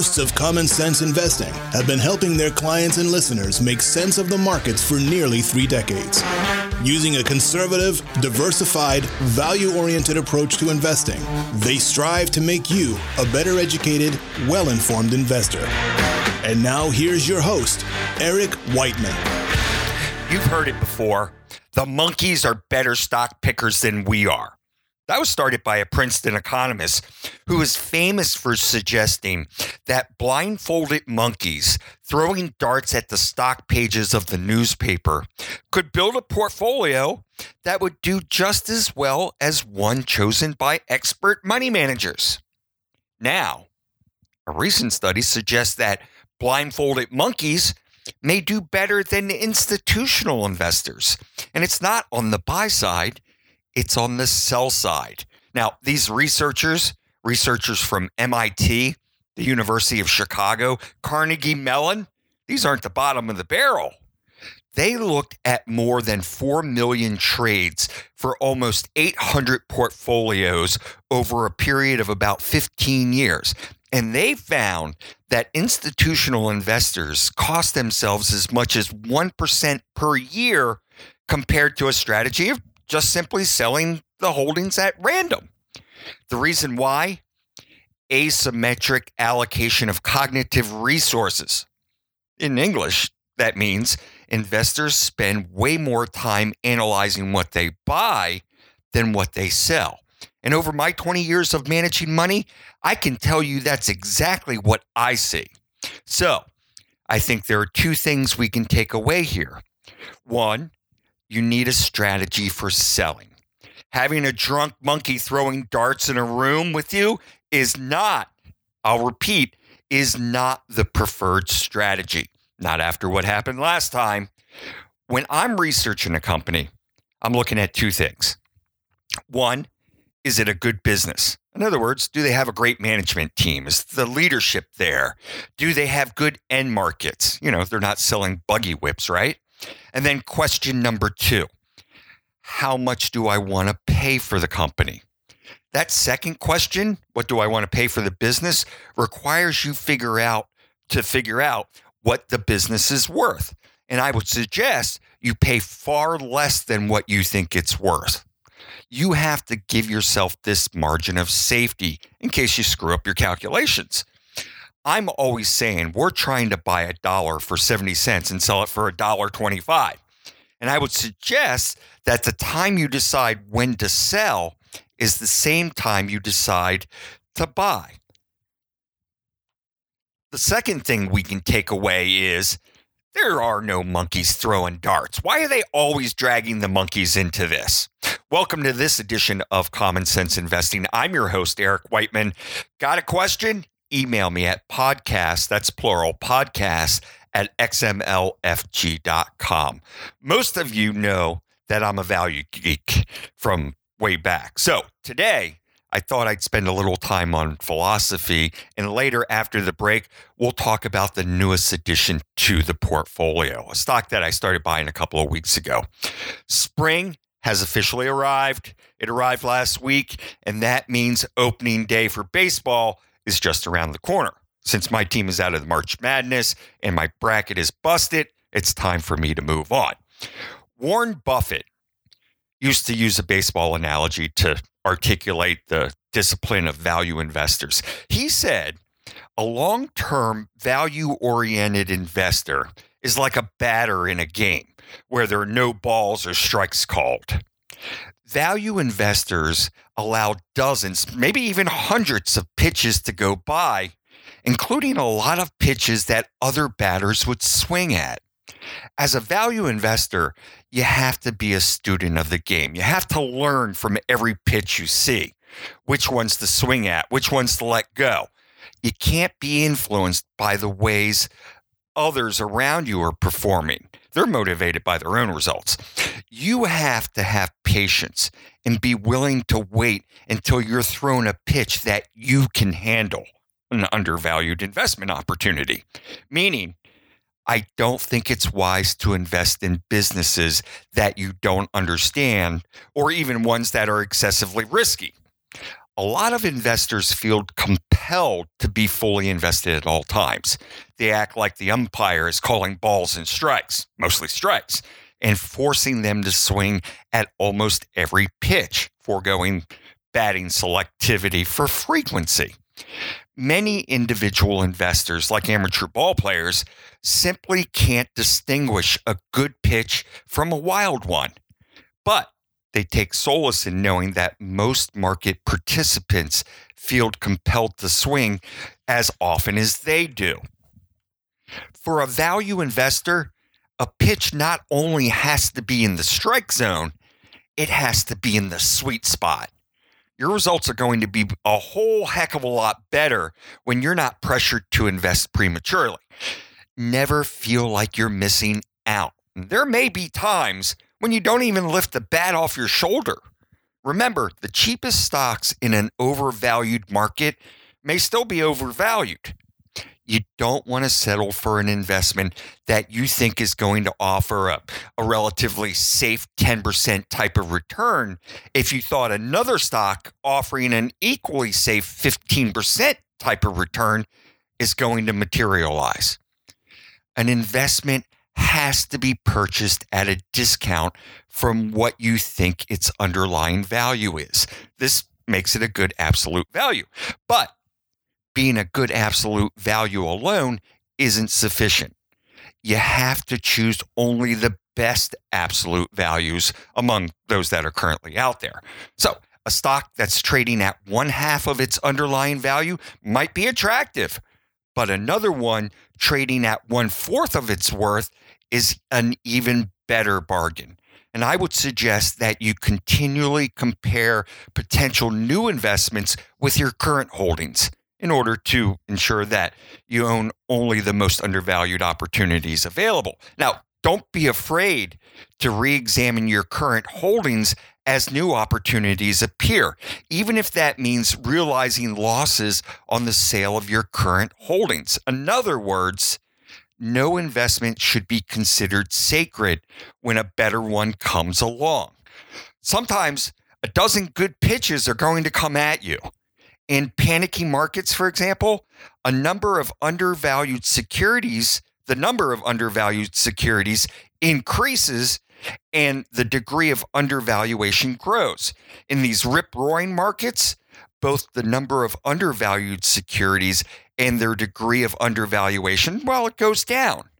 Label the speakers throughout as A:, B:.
A: hosts of Common Sense Investing have been helping their clients and listeners make sense of the markets for nearly three decades. Using a conservative, diversified, value oriented approach to investing, they strive to make you a better educated, well informed investor. And now here's your host, Eric Whiteman.
B: You've heard it before. The monkeys are better stock pickers than we are. That was started by a Princeton economist who is famous for suggesting that blindfolded monkeys throwing darts at the stock pages of the newspaper could build a portfolio that would do just as well as one chosen by expert money managers. Now, a recent study suggests that blindfolded monkeys may do better than institutional investors. And it's not on the buy side, it's on the sell side. Now, these researchers, researchers from MIT, the University of Chicago, Carnegie Mellon, these aren't the bottom of the barrel. They looked at more than 4 million trades for almost 800 portfolios over a period of about 15 years. And they found that institutional investors cost themselves as much as 1% per year compared to a strategy of just simply selling the holdings at random. The reason why? Asymmetric allocation of cognitive resources. In English, that means investors spend way more time analyzing what they buy than what they sell. And over my 20 years of managing money, I can tell you that's exactly what I see. So I think there are two things we can take away here. One, you need a strategy for selling. Having a drunk monkey throwing darts in a room with you is not, I'll repeat, is not the preferred strategy. Not after what happened last time. When I'm researching a company, I'm looking at two things. One, is it a good business? In other words, do they have a great management team? Is the leadership there? Do they have good end markets? You know, they're not selling buggy whips, right? And then question number two How much do I want to pay for the company? That second question, what do I want to pay for the business, requires you figure out to figure out what the business is worth. And I would suggest you pay far less than what you think it's worth. You have to give yourself this margin of safety in case you screw up your calculations. I'm always saying we're trying to buy a dollar for 70 cents and sell it for a dollar 25. And I would suggest that the time you decide when to sell is the same time you decide to buy. The second thing we can take away is there are no monkeys throwing darts. Why are they always dragging the monkeys into this? Welcome to this edition of Common Sense Investing. I'm your host, Eric Whiteman. Got a question? Email me at podcast, that's plural, podcast at xmlfg.com. Most of you know that I'm a value geek from way back. So today, I thought I'd spend a little time on philosophy. And later, after the break, we'll talk about the newest addition to the portfolio, a stock that I started buying a couple of weeks ago. Spring has officially arrived. It arrived last week, and that means opening day for baseball is just around the corner. Since my team is out of the March Madness and my bracket is busted, it's time for me to move on. Warren Buffett used to use a baseball analogy to articulate the discipline of value investors. He said, a long term value oriented investor is like a batter in a game where there are no balls or strikes called. Value investors allow dozens, maybe even hundreds of pitches to go by, including a lot of pitches that other batters would swing at. As a value investor, you have to be a student of the game. You have to learn from every pitch you see which ones to swing at, which ones to let go. You can't be influenced by the ways others around you are performing. They're motivated by their own results. You have to have patience and be willing to wait until you're thrown a pitch that you can handle an undervalued investment opportunity. Meaning, I don't think it's wise to invest in businesses that you don't understand or even ones that are excessively risky. A lot of investors feel compelled to be fully invested at all times. They act like the umpire is calling balls and strikes, mostly strikes, and forcing them to swing at almost every pitch, foregoing batting selectivity for frequency. Many individual investors, like amateur ball players, simply can't distinguish a good pitch from a wild one. But they take solace in knowing that most market participants feel compelled to swing as often as they do. For a value investor, a pitch not only has to be in the strike zone, it has to be in the sweet spot. Your results are going to be a whole heck of a lot better when you're not pressured to invest prematurely. Never feel like you're missing out. There may be times when you don't even lift the bat off your shoulder. Remember, the cheapest stocks in an overvalued market may still be overvalued. You don't want to settle for an investment that you think is going to offer up a relatively safe 10% type of return if you thought another stock offering an equally safe 15% type of return is going to materialize. An investment has to be purchased at a discount from what you think its underlying value is. This makes it a good absolute value. But being a good absolute value alone isn't sufficient. You have to choose only the best absolute values among those that are currently out there. So, a stock that's trading at one half of its underlying value might be attractive, but another one trading at one fourth of its worth is an even better bargain. And I would suggest that you continually compare potential new investments with your current holdings in order to ensure that you own only the most undervalued opportunities available. Now, don't be afraid to re examine your current holdings as new opportunities appear, even if that means realizing losses on the sale of your current holdings. In other words, no investment should be considered sacred when a better one comes along. Sometimes a dozen good pitches are going to come at you. In panicky markets, for example, a number of undervalued securities, the number of undervalued securities increases and the degree of undervaluation grows. In these rip roaring markets, both the number of undervalued securities and their degree of undervaluation, well, it goes down.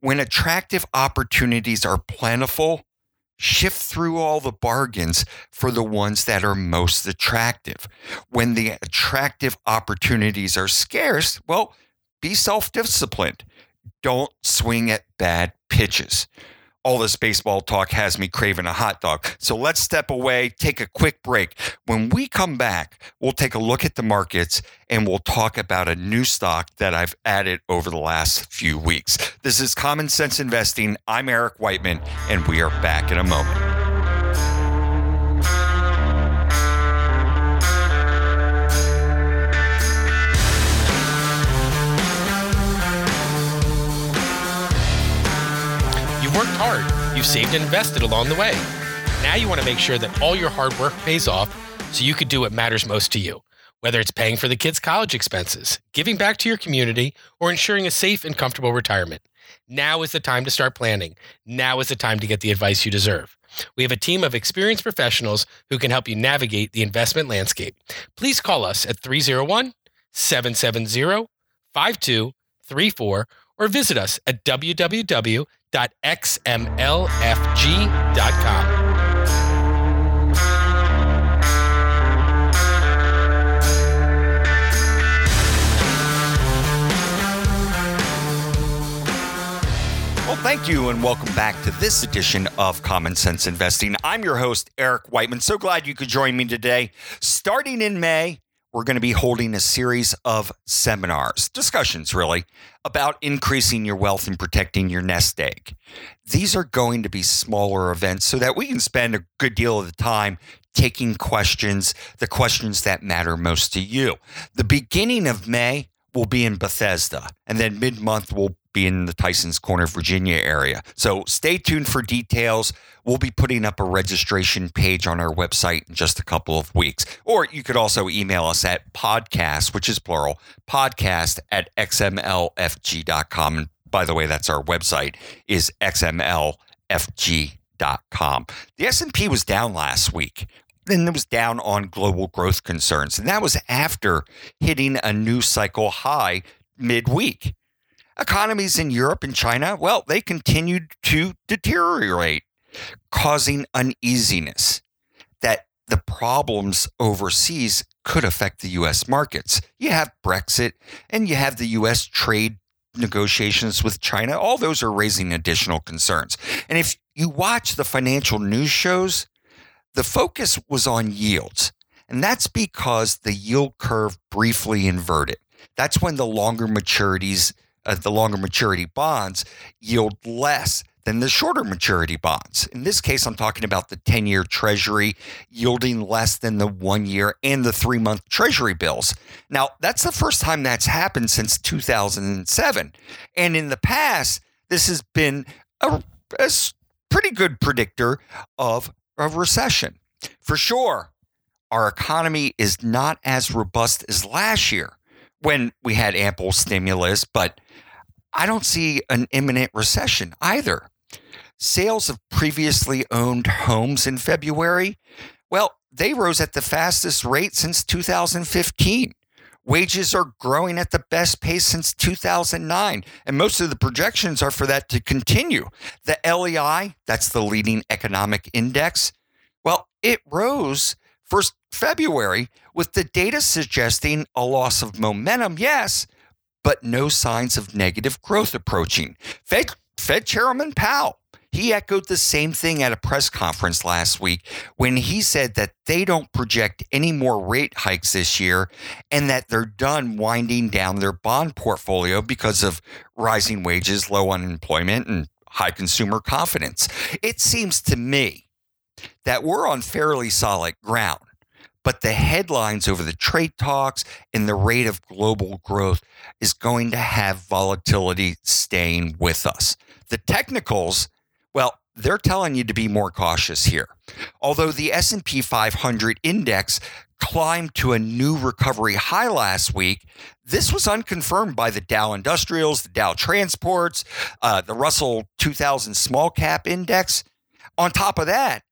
B: When attractive opportunities are plentiful, shift through all the bargains for the ones that are most attractive. When the attractive opportunities are scarce, well, be self disciplined. Don't swing at bad pitches all this baseball talk has me craving a hot dog. So let's step away, take a quick break. When we come back, we'll take a look at the markets and we'll talk about a new stock that I've added over the last few weeks. This is Common Sense Investing. I'm Eric Whiteman, and we are back in a moment.
C: Worked hard, you've saved and invested along the way. Now you want to make sure that all your hard work pays off so you can do what matters most to you, whether it's paying for the kids' college expenses, giving back to your community, or ensuring a safe and comfortable retirement. Now is the time to start planning. Now is the time to get the advice you deserve. We have a team of experienced professionals who can help you navigate the investment landscape. Please call us at 301 770 5234 or visit us at www www.xmlfg.com.
B: Well, thank you, and welcome back to this edition of Common Sense Investing. I'm your host, Eric Whiteman. So glad you could join me today. Starting in May, we're going to be holding a series of seminars, discussions really, about increasing your wealth and protecting your nest egg. These are going to be smaller events so that we can spend a good deal of the time taking questions, the questions that matter most to you. The beginning of May will be in Bethesda, and then mid month will be in the Tyson's Corner, Virginia area. So stay tuned for details. We'll be putting up a registration page on our website in just a couple of weeks. Or you could also email us at podcast, which is plural, podcast at xmlfg.com. And by the way, that's our website is xmlfg.com. The S&P was down last week. Then it was down on global growth concerns. And that was after hitting a new cycle high midweek. Economies in Europe and China, well, they continued to deteriorate, causing uneasiness that the problems overseas could affect the US markets. You have Brexit and you have the US trade negotiations with China. All those are raising additional concerns. And if you watch the financial news shows, the focus was on yields. And that's because the yield curve briefly inverted. That's when the longer maturities, uh, the longer maturity bonds yield less than the shorter maturity bonds. In this case, I'm talking about the 10 year treasury yielding less than the one year and the three month treasury bills. Now, that's the first time that's happened since 2007. And in the past, this has been a, a pretty good predictor of a recession. For sure, our economy is not as robust as last year when we had ample stimulus, but I don't see an imminent recession either. Sales of previously owned homes in February, well, they rose at the fastest rate since 2015. Wages are growing at the best pace since 2009, and most of the projections are for that to continue. The LEI, that's the leading economic index, well, it rose for February with the data suggesting a loss of momentum, yes, but no signs of negative growth approaching. Fed, Fed Chairman Powell, he echoed the same thing at a press conference last week when he said that they don't project any more rate hikes this year and that they're done winding down their bond portfolio because of rising wages, low unemployment, and high consumer confidence. It seems to me that we're on fairly solid ground but the headlines over the trade talks and the rate of global growth is going to have volatility staying with us. The technicals, well, they're telling you to be more cautious here. Although the S&P 500 index climbed to a new recovery high last week, this was unconfirmed by the Dow Industrials, the Dow Transports, uh, the Russell 2000 Small Cap Index. On top of that,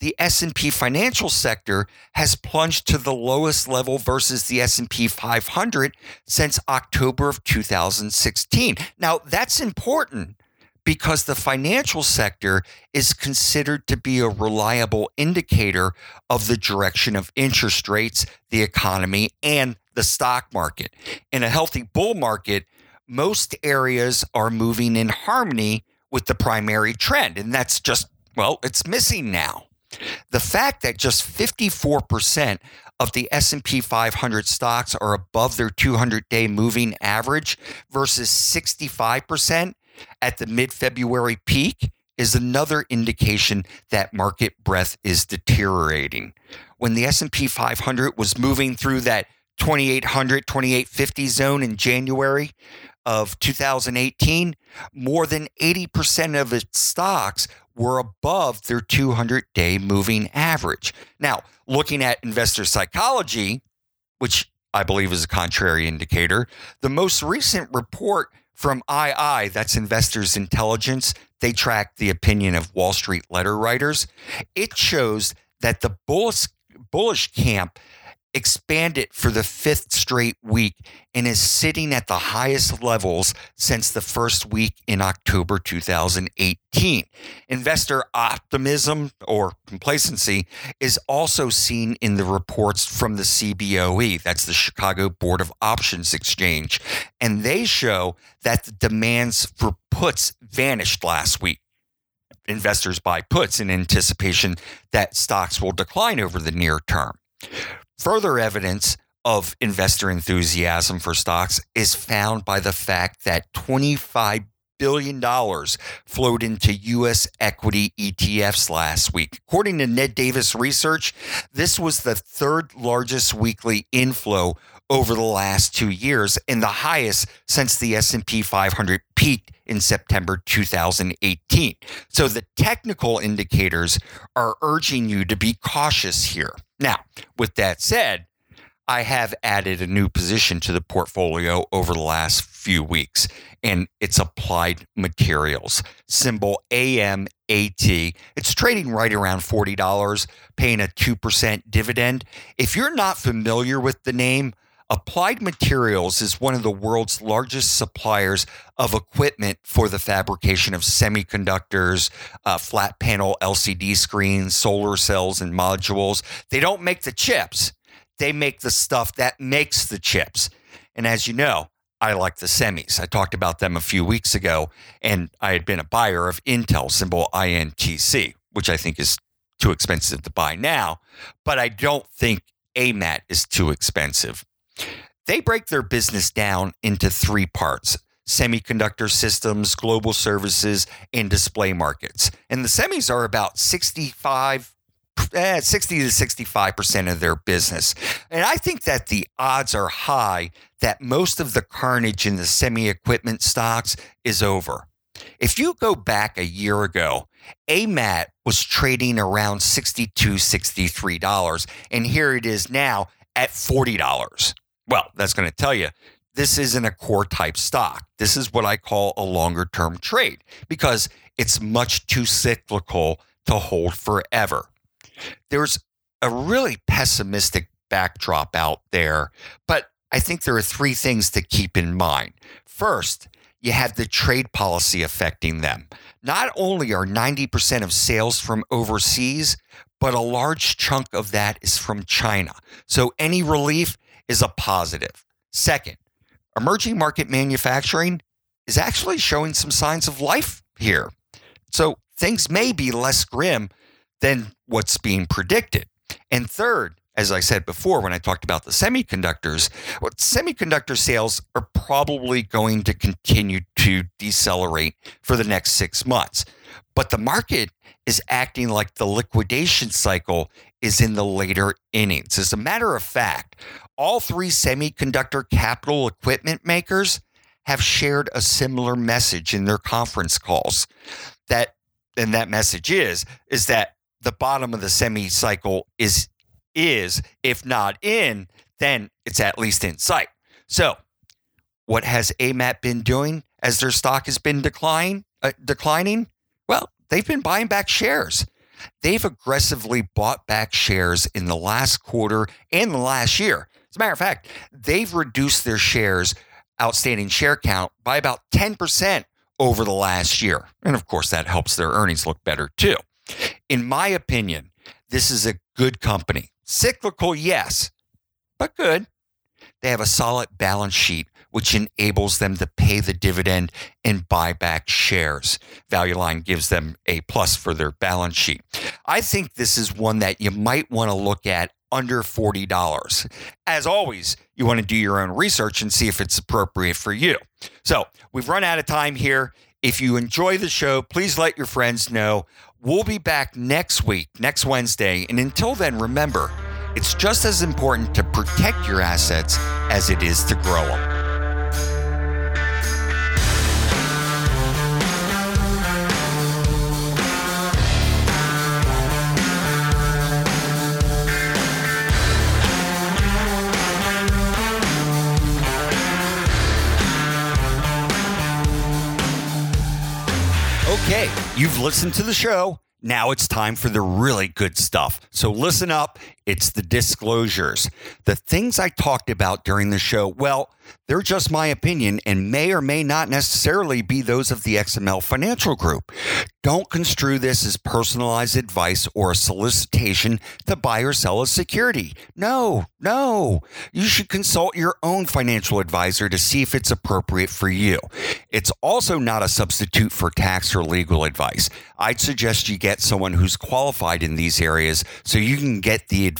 B: the S&P financial sector has plunged to the lowest level versus the S&P 500 since October of 2016. Now, that's important because the financial sector is considered to be a reliable indicator of the direction of interest rates, the economy, and the stock market. In a healthy bull market, most areas are moving in harmony with the primary trend, and that's just well, it's missing now. The fact that just 54% of the S&P 500 stocks are above their 200-day moving average versus 65% at the mid-February peak is another indication that market breadth is deteriorating. When the S&P 500 was moving through that 2800 2850 zone in January of 2018, more than 80% of its stocks were above their 200 day moving average. Now, looking at investor psychology, which I believe is a contrary indicator, the most recent report from II, that's Investors Intelligence, they track the opinion of Wall Street letter writers. It shows that the bullish, bullish camp expanded for the fifth straight week and is sitting at the highest levels since the first week in October 2018. Investor optimism or complacency is also seen in the reports from the CBOE, that's the Chicago Board of Options Exchange, and they show that the demands for puts vanished last week investors buy puts in anticipation that stocks will decline over the near term. Further evidence of investor enthusiasm for stocks is found by the fact that 25 billion dollars flowed into US equity ETFs last week. According to Ned Davis research, this was the third largest weekly inflow over the last 2 years and the highest since the S&P 500 peaked in September 2018. So the technical indicators are urging you to be cautious here. Now, with that said, I have added a new position to the portfolio over the last few weeks, and it's applied materials, symbol AMAT. It's trading right around $40, paying a 2% dividend. If you're not familiar with the name, Applied Materials is one of the world's largest suppliers of equipment for the fabrication of semiconductors, uh, flat panel LCD screens, solar cells, and modules. They don't make the chips, they make the stuff that makes the chips. And as you know, I like the semis. I talked about them a few weeks ago, and I had been a buyer of Intel, symbol INTC, which I think is too expensive to buy now, but I don't think AMAT is too expensive. They break their business down into three parts semiconductor systems, global services, and display markets. And the semis are about 65 eh, 60 to 65% of their business. And I think that the odds are high that most of the carnage in the semi equipment stocks is over. If you go back a year ago, AMAT was trading around $62, $63, and here it is now at $40. Well, that's going to tell you this isn't a core type stock. This is what I call a longer term trade because it's much too cyclical to hold forever. There's a really pessimistic backdrop out there, but I think there are three things to keep in mind. First, you have the trade policy affecting them. Not only are 90% of sales from overseas, but a large chunk of that is from China. So any relief is a positive. Second, emerging market manufacturing is actually showing some signs of life here. So things may be less grim than what's being predicted. And third, as I said before when I talked about the semiconductors, well, semiconductor sales are probably going to continue to decelerate for the next six months. But the market is acting like the liquidation cycle is in the later innings. As a matter of fact, all three semiconductor capital equipment makers have shared a similar message in their conference calls. That and that message is is that the bottom of the semi cycle is is if not in, then it's at least in sight. So, what has AMAT been doing as their stock has been decline, uh, declining? Well, they've been buying back shares. They've aggressively bought back shares in the last quarter and the last year. As a matter of fact, they've reduced their shares outstanding share count by about 10% over the last year. And of course, that helps their earnings look better too. In my opinion, this is a good company. Cyclical, yes, but good. They have a solid balance sheet, which enables them to pay the dividend and buy back shares. Value Line gives them a plus for their balance sheet. I think this is one that you might want to look at under $40. As always, you want to do your own research and see if it's appropriate for you. So we've run out of time here. If you enjoy the show, please let your friends know. We'll be back next week, next Wednesday. And until then, remember, it's just as important to protect your assets as it is to grow them. You've listened to the show. Now it's time for the really good stuff. So listen up. It's the disclosures. The things I talked about during the show, well, they're just my opinion and may or may not necessarily be those of the XML Financial Group. Don't construe this as personalized advice or a solicitation to buy or sell a security. No, no. You should consult your own financial advisor to see if it's appropriate for you. It's also not a substitute for tax or legal advice. I'd suggest you get someone who's qualified in these areas so you can get the advice